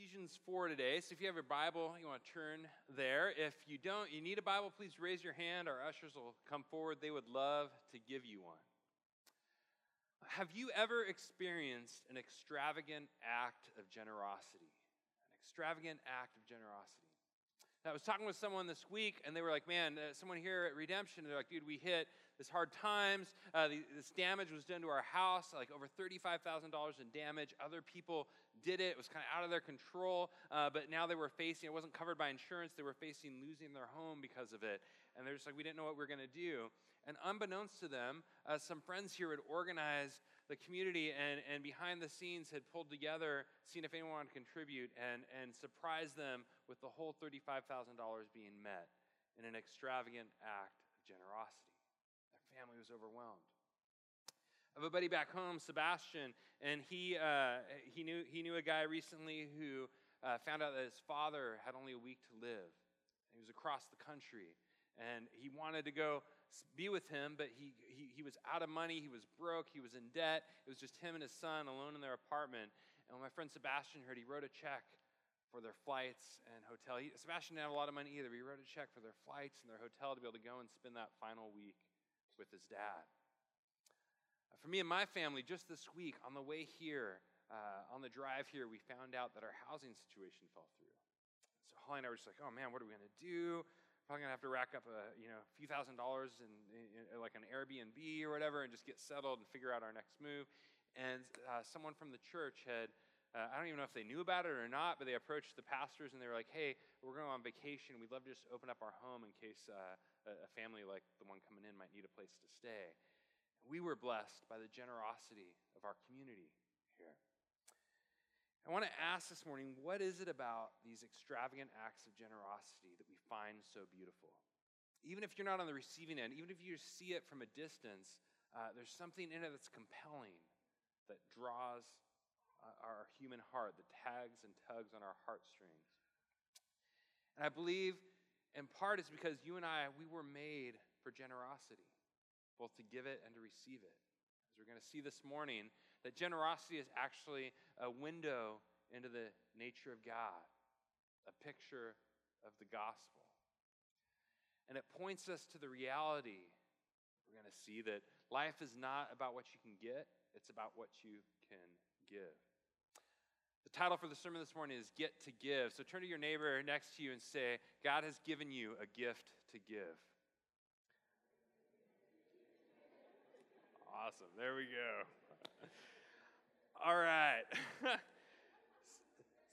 Ephesians 4 today. So if you have your Bible, you want to turn there. If you don't, you need a Bible, please raise your hand. Our ushers will come forward. They would love to give you one. Have you ever experienced an extravagant act of generosity? An extravagant act of generosity. I was talking with someone this week, and they were like, "Man, uh, someone here at Redemption, they're like, dude, we hit this hard times. Uh, the, this damage was done to our house, like over thirty-five thousand dollars in damage. Other people did it; it was kind of out of their control. Uh, but now they were facing; it wasn't covered by insurance. They were facing losing their home because of it, and they're just like, we didn't know what we were going to do. And unbeknownst to them, uh, some friends here had organized the community and, and behind the scenes had pulled together, seen if anyone wanted to contribute, and, and surprised them with the whole $35,000 being met in an extravagant act of generosity. Their family was overwhelmed. Have a buddy back home, Sebastian, and he, uh, he, knew, he knew a guy recently who uh, found out that his father had only a week to live. He was across the country, and he wanted to go be with him, but he, he, he was out of money, he was broke, he was in debt. It was just him and his son alone in their apartment. And when my friend Sebastian heard, he wrote a check for their flights and hotel. He, Sebastian didn't have a lot of money either, but he wrote a check for their flights and their hotel to be able to go and spend that final week with his dad. For me and my family, just this week on the way here, uh, on the drive here, we found out that our housing situation fell through. So Holly and I were just like, oh man, what are we going to do? probably gonna have to rack up a you know few thousand dollars in, in, in, like an Airbnb or whatever, and just get settled and figure out our next move. And uh, someone from the church had. Uh, I don't even know if they knew about it or not, but they approached the pastors and they were like, "Hey, we're going on vacation. We'd love to just open up our home in case uh, a family like the one coming in might need a place to stay." We were blessed by the generosity of our community here. I want to ask this morning what is it about these extravagant acts of generosity that we find so beautiful? Even if you're not on the receiving end, even if you see it from a distance, uh, there's something in it that's compelling, that draws uh, our human heart, that tags and tugs on our heartstrings. And I believe in part it's because you and I, we were made for generosity, both to give it and to receive it. As we're going to see this morning, that generosity is actually a window into the nature of God, a picture of the gospel. And it points us to the reality. We're going to see that life is not about what you can get, it's about what you can give. The title for the sermon this morning is Get to Give. So turn to your neighbor next to you and say, God has given you a gift to give. Awesome. There we go. All right.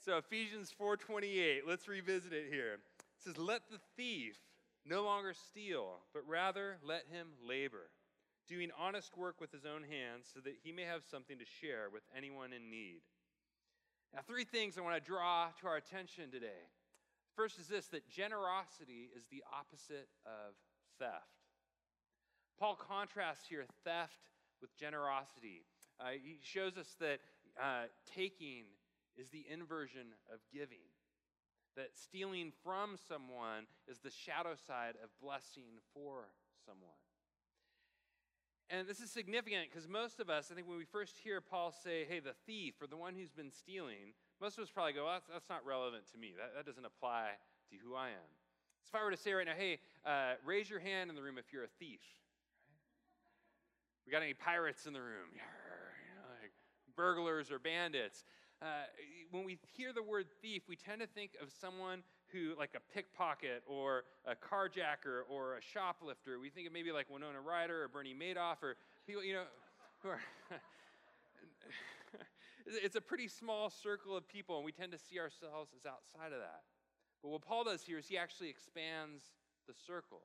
so Ephesians 4:28, let's revisit it here. It says, "Let the thief no longer steal, but rather let him labor, doing honest work with his own hands, so that he may have something to share with anyone in need." Now, three things I want to draw to our attention today. First is this that generosity is the opposite of theft. Paul contrasts here theft with generosity. Uh, he shows us that uh, taking is the inversion of giving. That stealing from someone is the shadow side of blessing for someone. And this is significant because most of us, I think when we first hear Paul say, hey, the thief or the one who's been stealing, most of us probably go, well, that's, that's not relevant to me. That, that doesn't apply to who I am. So if I were to say right now, hey, uh, raise your hand in the room if you're a thief. We got any pirates in the room? burglars or bandits. Uh, when we hear the word thief, we tend to think of someone who, like a pickpocket or a carjacker or a shoplifter. We think of maybe like Winona Ryder or Bernie Madoff or people, you know, who are. it's a pretty small circle of people, and we tend to see ourselves as outside of that. But what Paul does here is he actually expands the circle.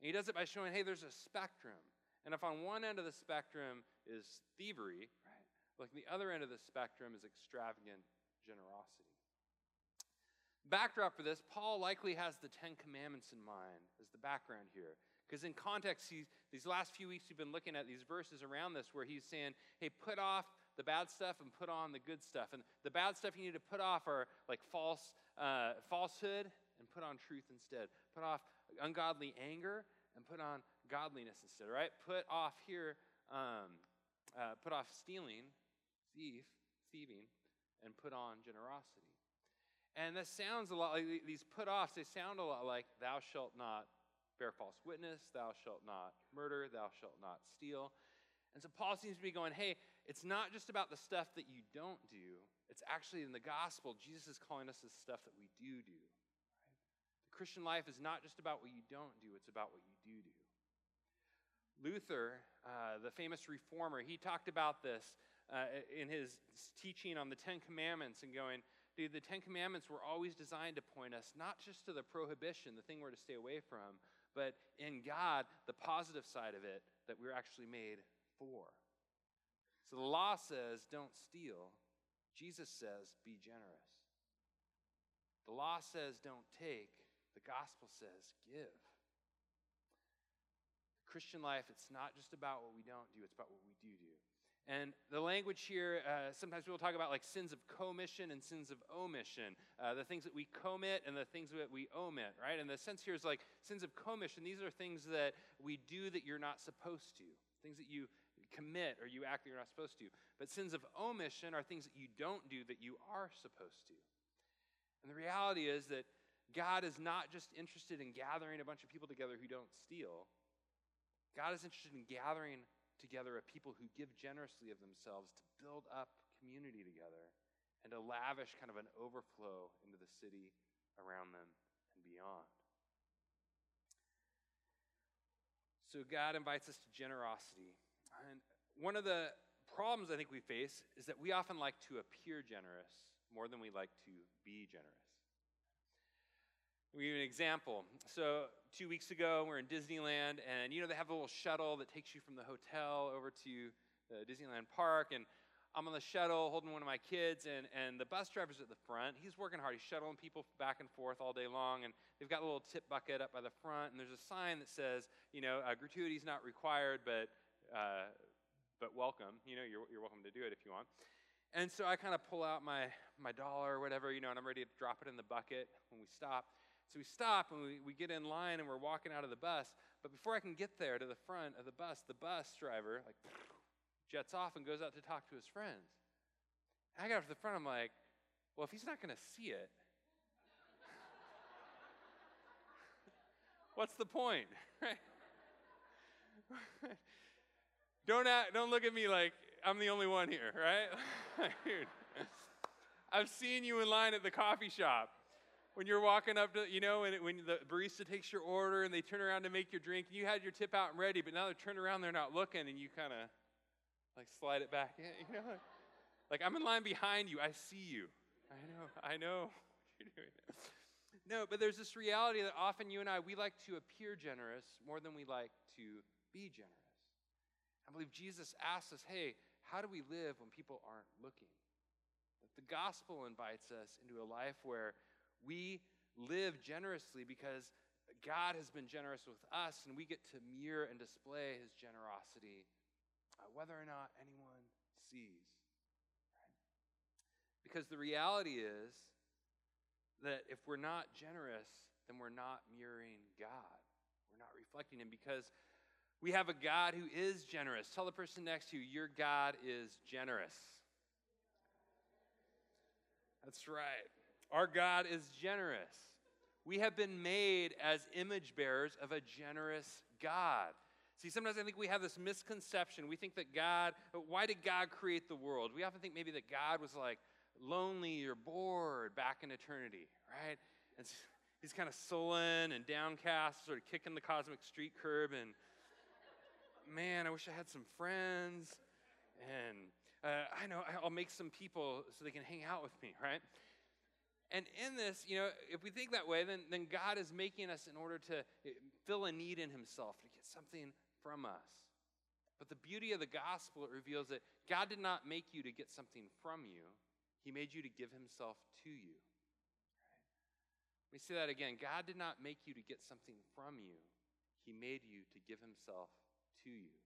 And he does it by showing, hey, there's a spectrum. And if on one end of the spectrum is thievery, like the other end of the spectrum is extravagant generosity. Backdrop for this, Paul likely has the Ten Commandments in mind as the background here. Because in context, he's, these last few weeks we've been looking at these verses around this where he's saying, hey, put off the bad stuff and put on the good stuff. And the bad stuff you need to put off are like false uh, falsehood and put on truth instead. Put off ungodly anger and put on godliness instead, right? Put off here, um, uh, put off stealing thief, thieving, and put on generosity. And that sounds a lot like these put offs, they sound a lot like, thou shalt not bear false witness, thou shalt not murder, thou shalt not steal. And so Paul seems to be going, hey, it's not just about the stuff that you don't do, it's actually in the gospel, Jesus is calling us the stuff that we do do. The Christian life is not just about what you don't do, it's about what you do do. Luther, uh, the famous reformer, he talked about this uh, in his teaching on the Ten Commandments and going, dude, the Ten Commandments were always designed to point us not just to the prohibition, the thing we're to stay away from, but in God, the positive side of it that we're actually made for. So the law says, don't steal. Jesus says, be generous. The law says, don't take. The gospel says, give. Christian life, it's not just about what we don't do, it's about what we do do. And the language here, uh, sometimes people talk about like sins of commission and sins of omission, uh, the things that we commit and the things that we omit, right? And the sense here is like sins of commission, these are things that we do that you're not supposed to, things that you commit or you act that you're not supposed to. But sins of omission are things that you don't do that you are supposed to. And the reality is that God is not just interested in gathering a bunch of people together who don't steal. God is interested in gathering together a people who give generously of themselves to build up community together and to lavish kind of an overflow into the city around them and beyond. So God invites us to generosity. And one of the problems I think we face is that we often like to appear generous more than we like to be generous. We give an example. So two weeks ago, we're in Disneyland, and you know they have a little shuttle that takes you from the hotel over to the Disneyland park, and I'm on the shuttle holding one of my kids, and, and the bus driver's at the front. He's working hard. He's shuttling people back and forth all day long, and they've got a little tip bucket up by the front, and there's a sign that says, you know, uh, gratuity is not required, but uh, but welcome. You know, you're, you're welcome to do it if you want. And so I kind of pull out my, my dollar or whatever, you know, and I'm ready to drop it in the bucket when we stop. So we stop and we, we get in line and we're walking out of the bus. But before I can get there to the front of the bus, the bus driver like jets off and goes out to talk to his friends. And I got up to the front, I'm like, well, if he's not going to see it, what's the point? don't, act, don't look at me like I'm the only one here, right? I've seen you in line at the coffee shop when you're walking up to, you know, and when the barista takes your order and they turn around to make your drink, and you had your tip out and ready, but now they're turning around, they're not looking, and you kind of like slide it back in, you know? Like, I'm in line behind you, I see you. I know, I know you're doing it. No, but there's this reality that often you and I, we like to appear generous more than we like to be generous. I believe Jesus asks us, hey, how do we live when people aren't looking? The gospel invites us into a life where we live generously because God has been generous with us, and we get to mirror and display his generosity uh, whether or not anyone sees. Right? Because the reality is that if we're not generous, then we're not mirroring God. We're not reflecting him because we have a God who is generous. Tell the person next to you, your God is generous. That's right. Our God is generous. We have been made as image bearers of a generous God. See, sometimes I think we have this misconception. We think that God, why did God create the world? We often think maybe that God was like lonely or bored back in eternity, right? And he's kind of sullen and downcast, sort of kicking the cosmic street curb, and man, I wish I had some friends. And uh, I know I'll make some people so they can hang out with me, right? And in this, you know, if we think that way, then, then God is making us in order to eh, fill a need in Himself, to get something from us. But the beauty of the gospel, it reveals that God did not make you to get something from you, He made you to give Himself to you. Let me say that again. God did not make you to get something from you, He made you to give Himself to you.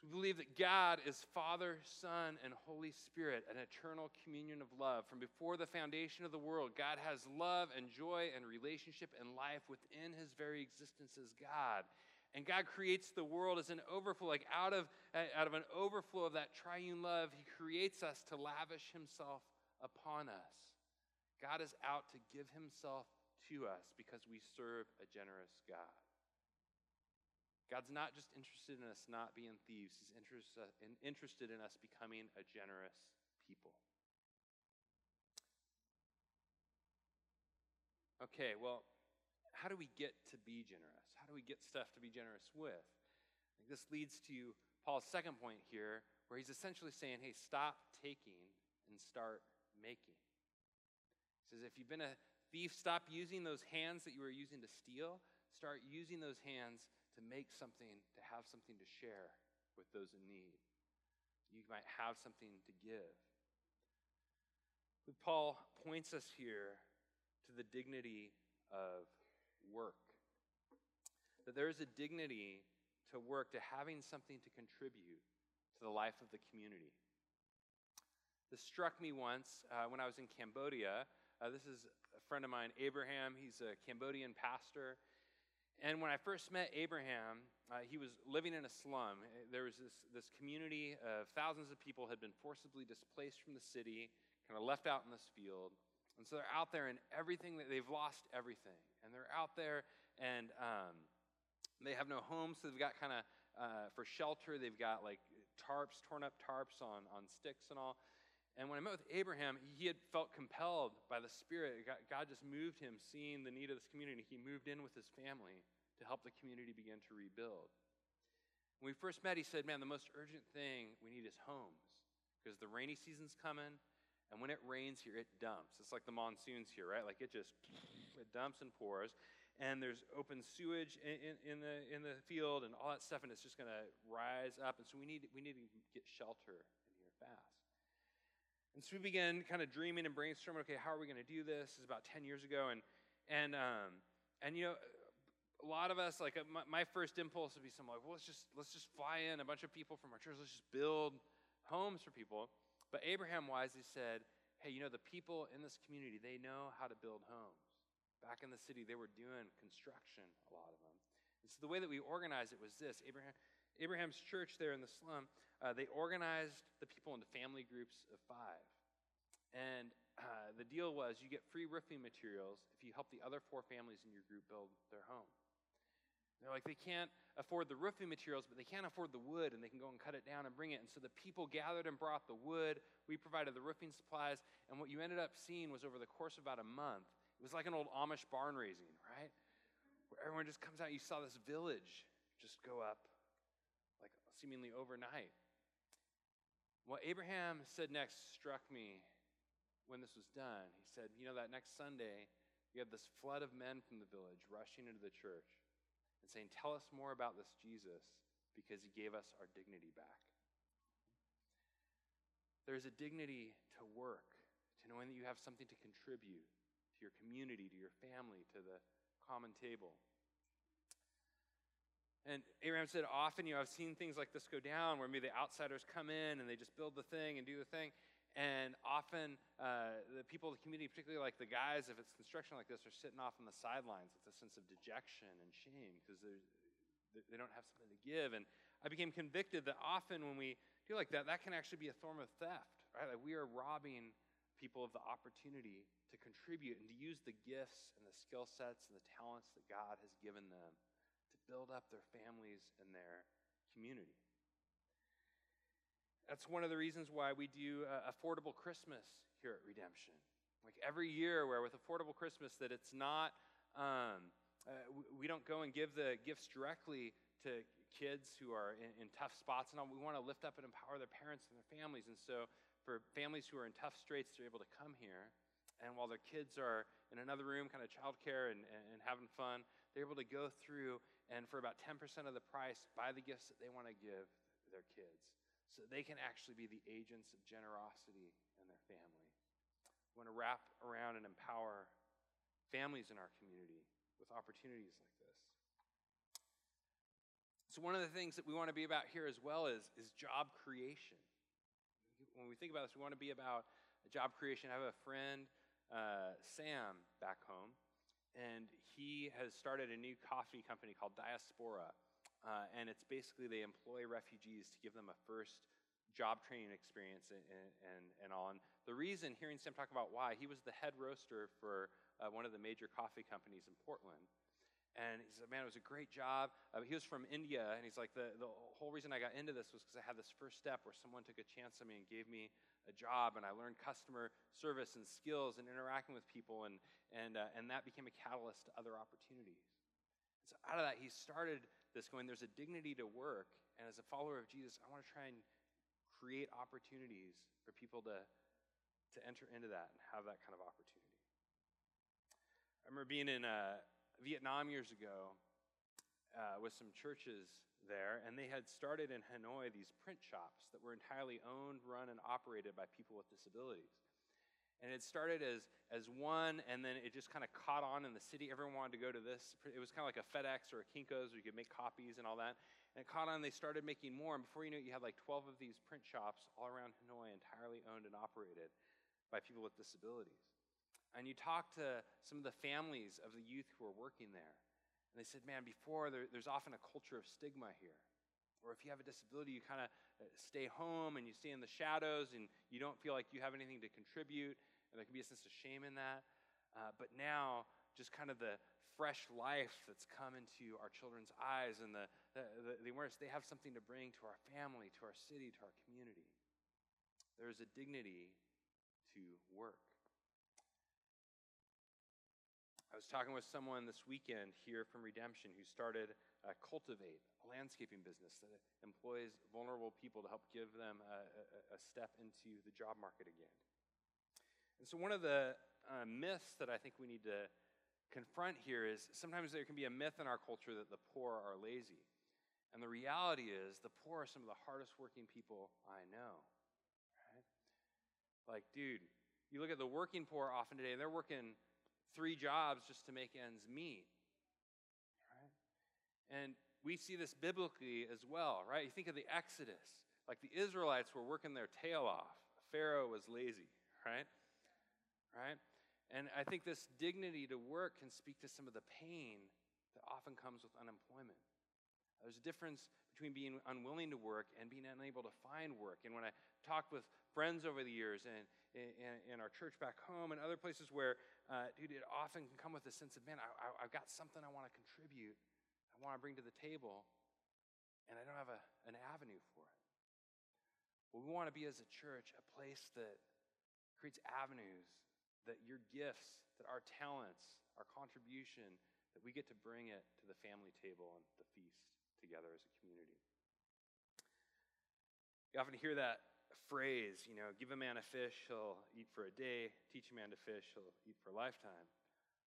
So we believe that God is Father, Son, and Holy Spirit, an eternal communion of love. From before the foundation of the world, God has love and joy and relationship and life within his very existence as God. And God creates the world as an overflow, like out of, out of an overflow of that triune love, he creates us to lavish himself upon us. God is out to give himself to us because we serve a generous God. God's not just interested in us not being thieves, He's uh, interested in us becoming a generous people. Okay, well, how do we get to be generous? How do we get stuff to be generous with? This leads to Paul's second point here, where he's essentially saying, hey, stop taking and start making. He says, if you've been a thief, stop using those hands that you were using to steal. Start using those hands to make something, to have something to share with those in need. You might have something to give. But Paul points us here to the dignity of work. That there is a dignity to work, to having something to contribute to the life of the community. This struck me once uh, when I was in Cambodia. Uh, this is a friend of mine, Abraham. He's a Cambodian pastor. And when I first met Abraham, uh, he was living in a slum. There was this, this community of thousands of people had been forcibly displaced from the city, kind of left out in this field. And so they're out there and everything, that they've lost everything. And they're out there and um, they have no home, so they've got kind of, uh, for shelter, they've got like tarps, torn up tarps on, on sticks and all. And when I met with Abraham, he had felt compelled by the Spirit. God just moved him, seeing the need of this community. He moved in with his family to help the community begin to rebuild. When we first met, he said, Man, the most urgent thing we need is homes because the rainy season's coming. And when it rains here, it dumps. It's like the monsoons here, right? Like it just it dumps and pours and there's open sewage in, in, in, the, in the field and all that stuff, and it's just going to rise up. And so we need, we need to get shelter. And so we began kind of dreaming and brainstorming, okay, how are we going to do this? This is about 10 years ago. And, and, um, and you know, a lot of us, like uh, my, my first impulse would be something like, well, let's just, let's just fly in a bunch of people from our church. Let's just build homes for people. But Abraham wisely said, hey, you know, the people in this community, they know how to build homes. Back in the city, they were doing construction, a lot of them. And so the way that we organized it was this Abraham, Abraham's church there in the slum, uh, they organized the people into family groups of five. And uh, the deal was you get free roofing materials if you help the other four families in your group build their home. They're like, they can't afford the roofing materials, but they can't afford the wood, and they can go and cut it down and bring it. And so the people gathered and brought the wood. We provided the roofing supplies. And what you ended up seeing was over the course of about a month, it was like an old Amish barn raising, right? Where everyone just comes out. You saw this village just go up like seemingly overnight. What Abraham said next struck me when this was done. He said, You know, that next Sunday, we had this flood of men from the village rushing into the church and saying, Tell us more about this Jesus because he gave us our dignity back. There's a dignity to work, to knowing that you have something to contribute, to your community, to your family, to the common table. And Abraham said, often, you know, I've seen things like this go down where maybe the outsiders come in and they just build the thing and do the thing. And often, uh, the people of the community, particularly like the guys, if it's construction like this, are sitting off on the sidelines with a sense of dejection and shame because they don't have something to give. And I became convicted that often when we do like that, that can actually be a form of theft, right? Like we are robbing people of the opportunity to contribute and to use the gifts and the skill sets and the talents that God has given them build up their families and their community. That's one of the reasons why we do uh, affordable Christmas here at Redemption. Like every year, where with affordable Christmas, that it's not, um, uh, we don't go and give the gifts directly to kids who are in, in tough spots and all. We want to lift up and empower their parents and their families. And so, for families who are in tough straits, they're able to come here and while their kids are in another room, kind of childcare and, and having fun, they're able to go through and for about 10% of the price, buy the gifts that they want to give their kids so they can actually be the agents of generosity in their family. We want to wrap around and empower families in our community with opportunities like this. So, one of the things that we want to be about here as well is, is job creation. When we think about this, we want to be about job creation. I have a friend uh, Sam back home, and he has started a new coffee company called Diaspora. Uh, and it's basically they employ refugees to give them a first job training experience and, and, and all. And the reason, hearing Sam talk about why, he was the head roaster for uh, one of the major coffee companies in Portland. And he said, man, it was a great job. Uh, he was from India, and he's like, the, the whole reason I got into this was because I had this first step where someone took a chance on me and gave me a job, and I learned customer service and skills and interacting with people, and, and, uh, and that became a catalyst to other opportunities. And so out of that, he started this going, there's a dignity to work, and as a follower of Jesus, I want to try and create opportunities for people to, to enter into that and have that kind of opportunity. I remember being in uh, Vietnam years ago uh, with some churches there, and they had started in Hanoi these print shops that were entirely owned, run, and operated by people with disabilities. And it started as, as one, and then it just kind of caught on in the city. Everyone wanted to go to this. It was kind of like a FedEx or a Kinko's where you could make copies and all that. And it caught on, they started making more. And before you knew it, you had like 12 of these print shops all around Hanoi, entirely owned and operated by people with disabilities. And you talk to some of the families of the youth who are working there. And they said, man, before there, there's often a culture of stigma here. Or if you have a disability, you kind of uh, stay home and you stay in the shadows and you don't feel like you have anything to contribute. And there can be a sense of shame in that. Uh, but now, just kind of the fresh life that's come into our children's eyes and the, the, the awareness they have something to bring to our family, to our city, to our community. There is a dignity to work. I was talking with someone this weekend here from Redemption who started Cultivate, a landscaping business that employs vulnerable people to help give them a, a, a step into the job market again. And so, one of the uh, myths that I think we need to confront here is sometimes there can be a myth in our culture that the poor are lazy. And the reality is, the poor are some of the hardest working people I know. Right? Like, dude, you look at the working poor often today, and they're working three jobs just to make ends meet. Right? And we see this biblically as well, right? You think of the Exodus, like the Israelites were working their tail off. Pharaoh was lazy, right? Right? And I think this dignity to work can speak to some of the pain that often comes with unemployment. There's a difference between being unwilling to work and being unable to find work. And when I talk with friends over the years and in, in our church back home and other places where, uh, dude, it often can come with a sense of, man, I, I've got something I want to contribute, I want to bring to the table, and I don't have a, an avenue for it. Well, we want to be as a church a place that creates avenues that your gifts, that our talents, our contribution, that we get to bring it to the family table and the feast together as a community. You often hear that phrase, you know, give a man a fish, he'll eat for a day, teach a man to fish, he'll eat for a lifetime.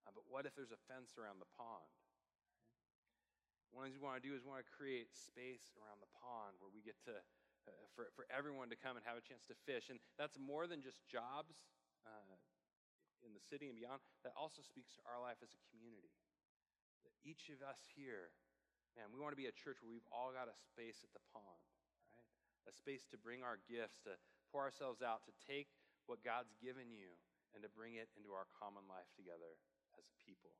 Uh, but what if there's a fence around the pond? One of the things we want to do is we want to create space around the pond where we get to, uh, for, for everyone to come and have a chance to fish. And that's more than just jobs uh, in the city and beyond. That also speaks to our life as a community. That each of us here, man, we want to be a church where we've all got a space at the pond a space to bring our gifts, to pour ourselves out, to take what God's given you and to bring it into our common life together as a people.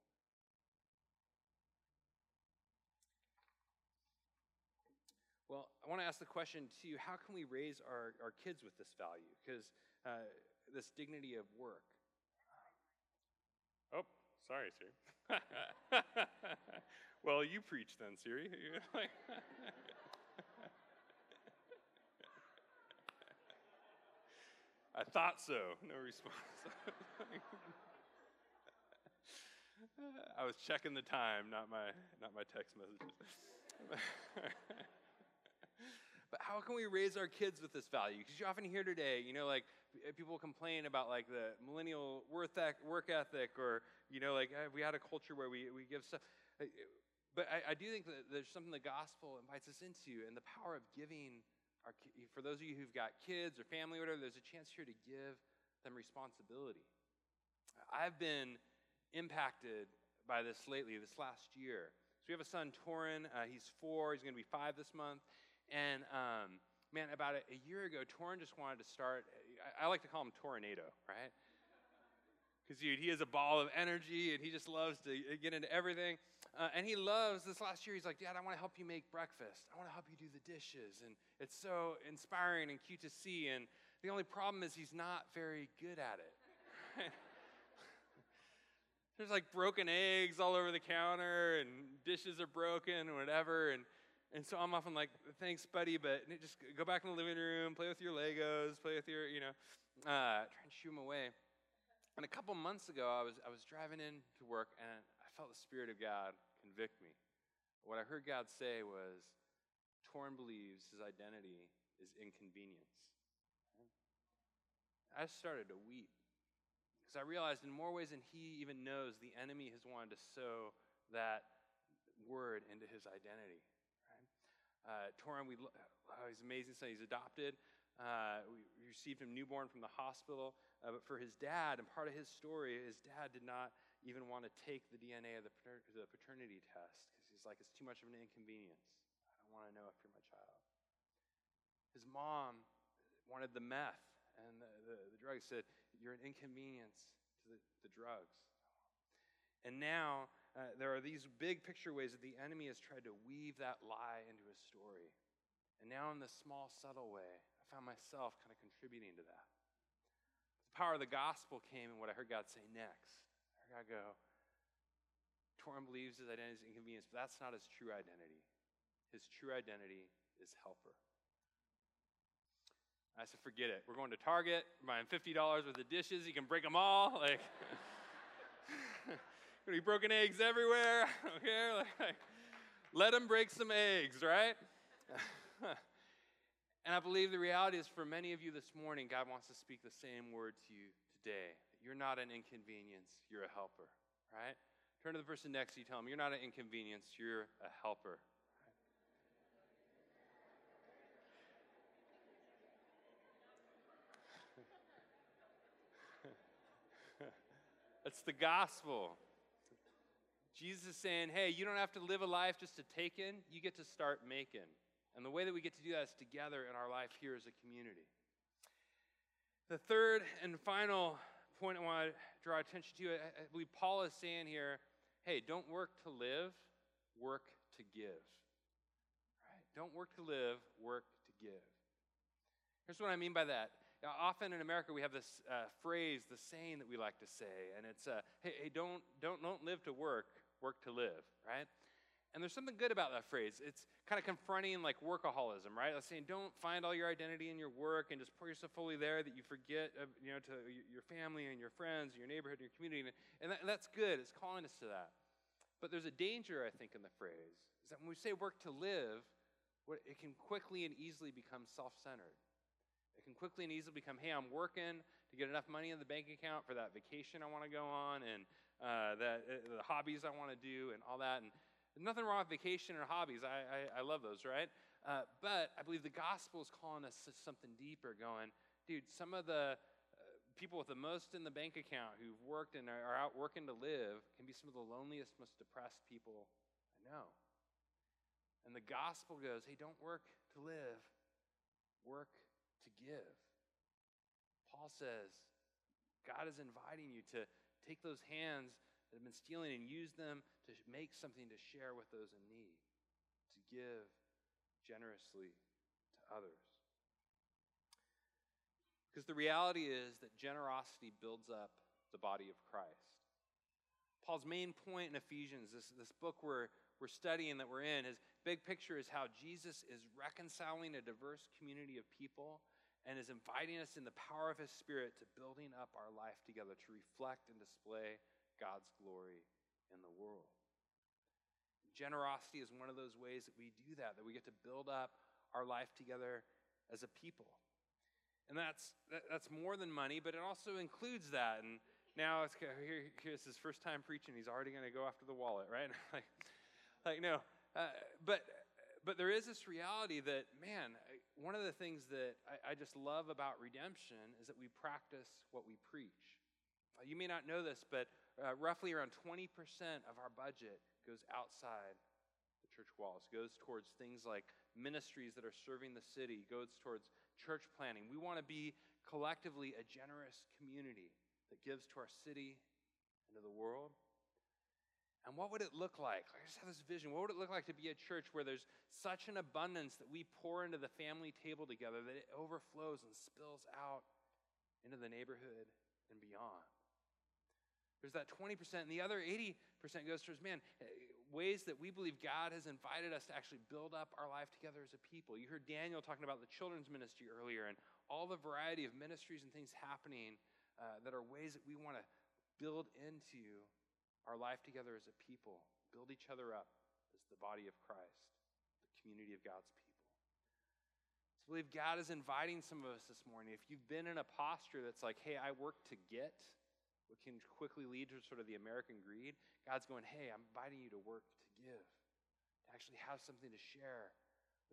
Well, I want to ask the question to you how can we raise our, our kids with this value? Because uh, this dignity of work. Oh, sorry, Siri. well, you preach then, Siri. I thought so. No response. I was checking the time, not my not my text messages. but how can we raise our kids with this value? Because you often hear today, you know, like eh, people complain about like the millennial work ethic, or you know, like eh, we had a culture where we we give stuff. Eh, but I, I do think that there's something the gospel invites us into, and the power of giving our, for those of you who've got kids or family or whatever, there's a chance here to give them responsibility. I've been impacted by this lately, this last year. So we have a son, Torin. Uh, he's four. He's going to be five this month. And um, man, about a, a, year ago, Torin just wanted to start. I, I like to call him Tornado, right? Because dude, he is a ball of energy and he just loves to get into everything. Uh, and he loves this last year. He's like, Dad, I want to help you make breakfast. I want to help you do the dishes. And it's so inspiring and cute to see. And the only problem is he's not very good at it. There's like broken eggs all over the counter, and dishes are broken, and whatever. And, and so I'm often like, thanks, buddy, but just go back in the living room, play with your Legos, play with your, you know, uh, try and shoo him away. And a couple months ago, I was, I was driving in to work, and felt the Spirit of God convict me. What I heard God say was, Torin believes his identity is inconvenience. I started to weep because I realized in more ways than he even knows, the enemy has wanted to sow that word into his identity. Uh, Torin, we, oh, he's amazing son. He's adopted. Uh, we received him newborn from the hospital. Uh, but for his dad, and part of his story, his dad did not even want to take the DNA of the, pater- the paternity test because he's like, it's too much of an inconvenience. I don't want to know if you're my child. His mom wanted the meth and the, the, the drugs said, You're an inconvenience to the, the drugs. And now uh, there are these big picture ways that the enemy has tried to weave that lie into his story. And now, in this small, subtle way, I found myself kind of contributing to that. The power of the gospel came in what I heard God say next. I go, Torin believes his identity is inconvenience, but that's not his true identity. His true identity is helper. I said, forget it. We're going to Target, buying $50 worth of dishes. You can break them all. Like, gonna be broken eggs everywhere. Okay, like, let them break some eggs, right? and I believe the reality is for many of you this morning, God wants to speak the same word to you today. You're not an inconvenience, you're a helper, right? Turn to the person next to you, tell them, You're not an inconvenience, you're a helper. That's the gospel. Jesus is saying, hey, you don't have to live a life just to take in, you get to start making. And the way that we get to do that is together in our life here as a community. The third and final point I want to draw attention to, I believe Paul is saying here, hey, don't work to live, work to give. Right? Don't work to live, work to give. Here's what I mean by that. Now, often in America, we have this uh, phrase, the saying that we like to say, and it's, uh, hey, hey, don't, don't, don't live to work, work to live, right? And there's something good about that phrase. It's kind of confronting like workaholism, right? It's saying don't find all your identity in your work and just pour yourself fully there that you forget, you know, to your family and your friends, and your neighborhood, and your community, and, that, and that's good. It's calling us to that. But there's a danger, I think, in the phrase is that when we say work to live, it can quickly and easily become self-centered. It can quickly and easily become, hey, I'm working to get enough money in the bank account for that vacation I want to go on and uh, that, uh, the hobbies I want to do and all that. And nothing wrong with vacation or hobbies. I, I, I love those, right? Uh, but I believe the gospel is calling us to something deeper, going, dude, some of the uh, people with the most in the bank account who've worked and are out working to live can be some of the loneliest, most depressed people I know. And the gospel goes, hey, don't work to live, work to give. Paul says, God is inviting you to take those hands that have been stealing and use them to make something to share with those in need, to give generously to others. Because the reality is that generosity builds up the body of Christ. Paul's main point in Ephesians, this, this book we're, we're studying that we're in, his big picture is how Jesus is reconciling a diverse community of people and is inviting us in the power of His Spirit to building up our life together to reflect and display God's glory in the world. Generosity is one of those ways that we do that, that we get to build up our life together as a people. And that's, that, that's more than money, but it also includes that. And now it's here, here's his first time preaching. He's already going to go after the wallet, right? like, like no. Uh, but, but there is this reality that, man, one of the things that I, I, just love about redemption is that we practice what we preach. You may not know this, but uh, roughly around 20% of our budget goes outside the church walls, goes towards things like ministries that are serving the city, goes towards church planting. We want to be collectively a generous community that gives to our city and to the world. And what would it look like? I just have this vision. What would it look like to be a church where there's such an abundance that we pour into the family table together that it overflows and spills out into the neighborhood and beyond? There's that 20%, and the other 80% goes towards, man, eh, ways that we believe God has invited us to actually build up our life together as a people. You heard Daniel talking about the children's ministry earlier and all the variety of ministries and things happening uh, that are ways that we want to build into our life together as a people, build each other up as the body of Christ, the community of God's people. So I believe God is inviting some of us this morning. If you've been in a posture that's like, hey, I work to get, what can quickly lead to sort of the American greed, God's going, hey, I'm inviting you to work to give, to actually have something to share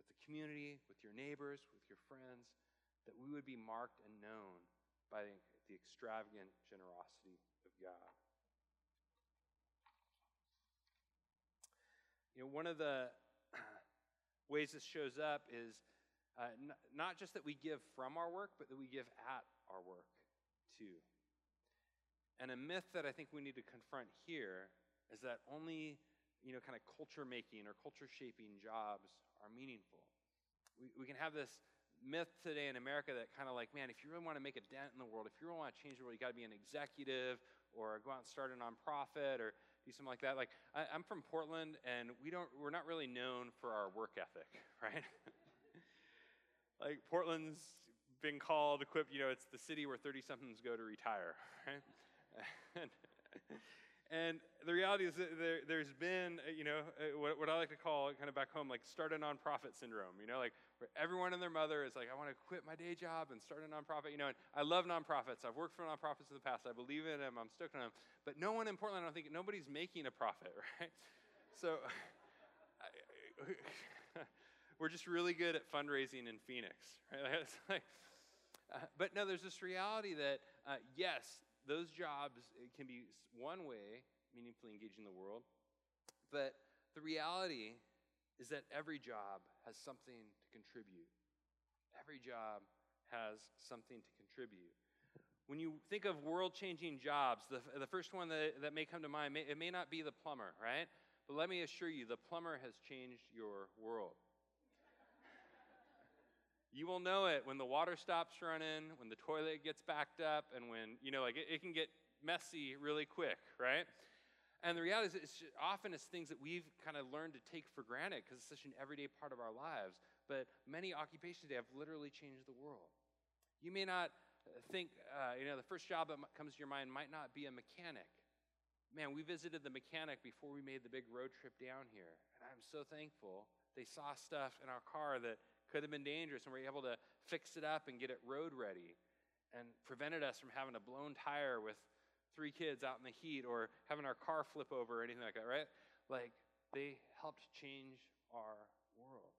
with the community, with your neighbors, with your friends, that we would be marked and known by the, the extravagant generosity of God. You know, one of the ways this shows up is uh, n- not just that we give from our work, but that we give at our work too. And a myth that I think we need to confront here is that only, you know, kind of culture making or culture shaping jobs are meaningful. We, we can have this myth today in America that kind of like, man, if you really want to make a dent in the world, if you really want to change the world, you got to be an executive or go out and start a nonprofit or do something like that. Like, I, am from Portland, and we don't, we're not really known for our work ethic, right? like, Portland's been called, equipped, you know, it's the city where 30 somethings go to retire, right? And, and the reality is that there, has been, uh, you know, uh, what, what, I like to call kind of back home, like start a nonprofit syndrome, you know, like where everyone and their mother is like, I want to quit my day job and start a nonprofit, you know, and I love nonprofits. I've worked for nonprofits in the past. I believe in them. I'm stoked on them. But no one in Portland, I don't think, nobody's making a profit, right? So we're just really good at fundraising in Phoenix, right? Like, uh, but no, there's this reality that, uh, yes, those jobs can be one way meaningfully engaging the world, but the reality is that every job has something to contribute. Every job has something to contribute. When you think of world changing jobs, the, the first one that, that may come to mind, may, it may not be the plumber, right? But let me assure you, the plumber has changed your world. You will know it when the water stops running, when the toilet gets backed up, and when, you know, like it, it can get messy really quick, right? And the reality is, it's just, often it's things that we've kind of learned to take for granted because it's such an everyday part of our lives. But many occupations today have literally changed the world. You may not uh, think, uh, you know, the first job that comes to your mind might not be a mechanic. Man, we visited the mechanic before we made the big road trip down here. And I'm so thankful they saw stuff in our car that could have been dangerous, and we're able to fix it up and get it road ready and prevented us from having a blown tire with three kids out in the heat or having our car flip over or anything like that, right? Like, they helped change our world.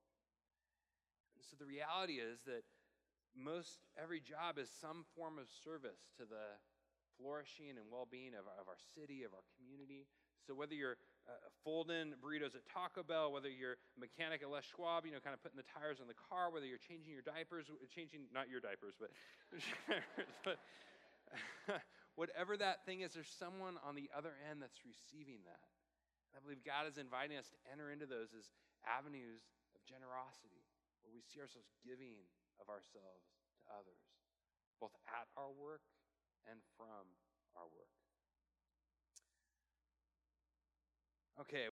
And so the reality is that most every job is some form of service to the flourishing and well being of, of our city, of our community. So whether you're uh, folding burritos at Taco Bell, whether you're a mechanic at Les Schwab, you know, kind of putting the tires on the car, whether you're changing your diapers, changing, not your diapers, but, but whatever that thing is, there's someone on the other end that's receiving that. I believe God is inviting us to enter into those as avenues of generosity, where we see ourselves giving of ourselves to others, both at our work and from our work. Okay.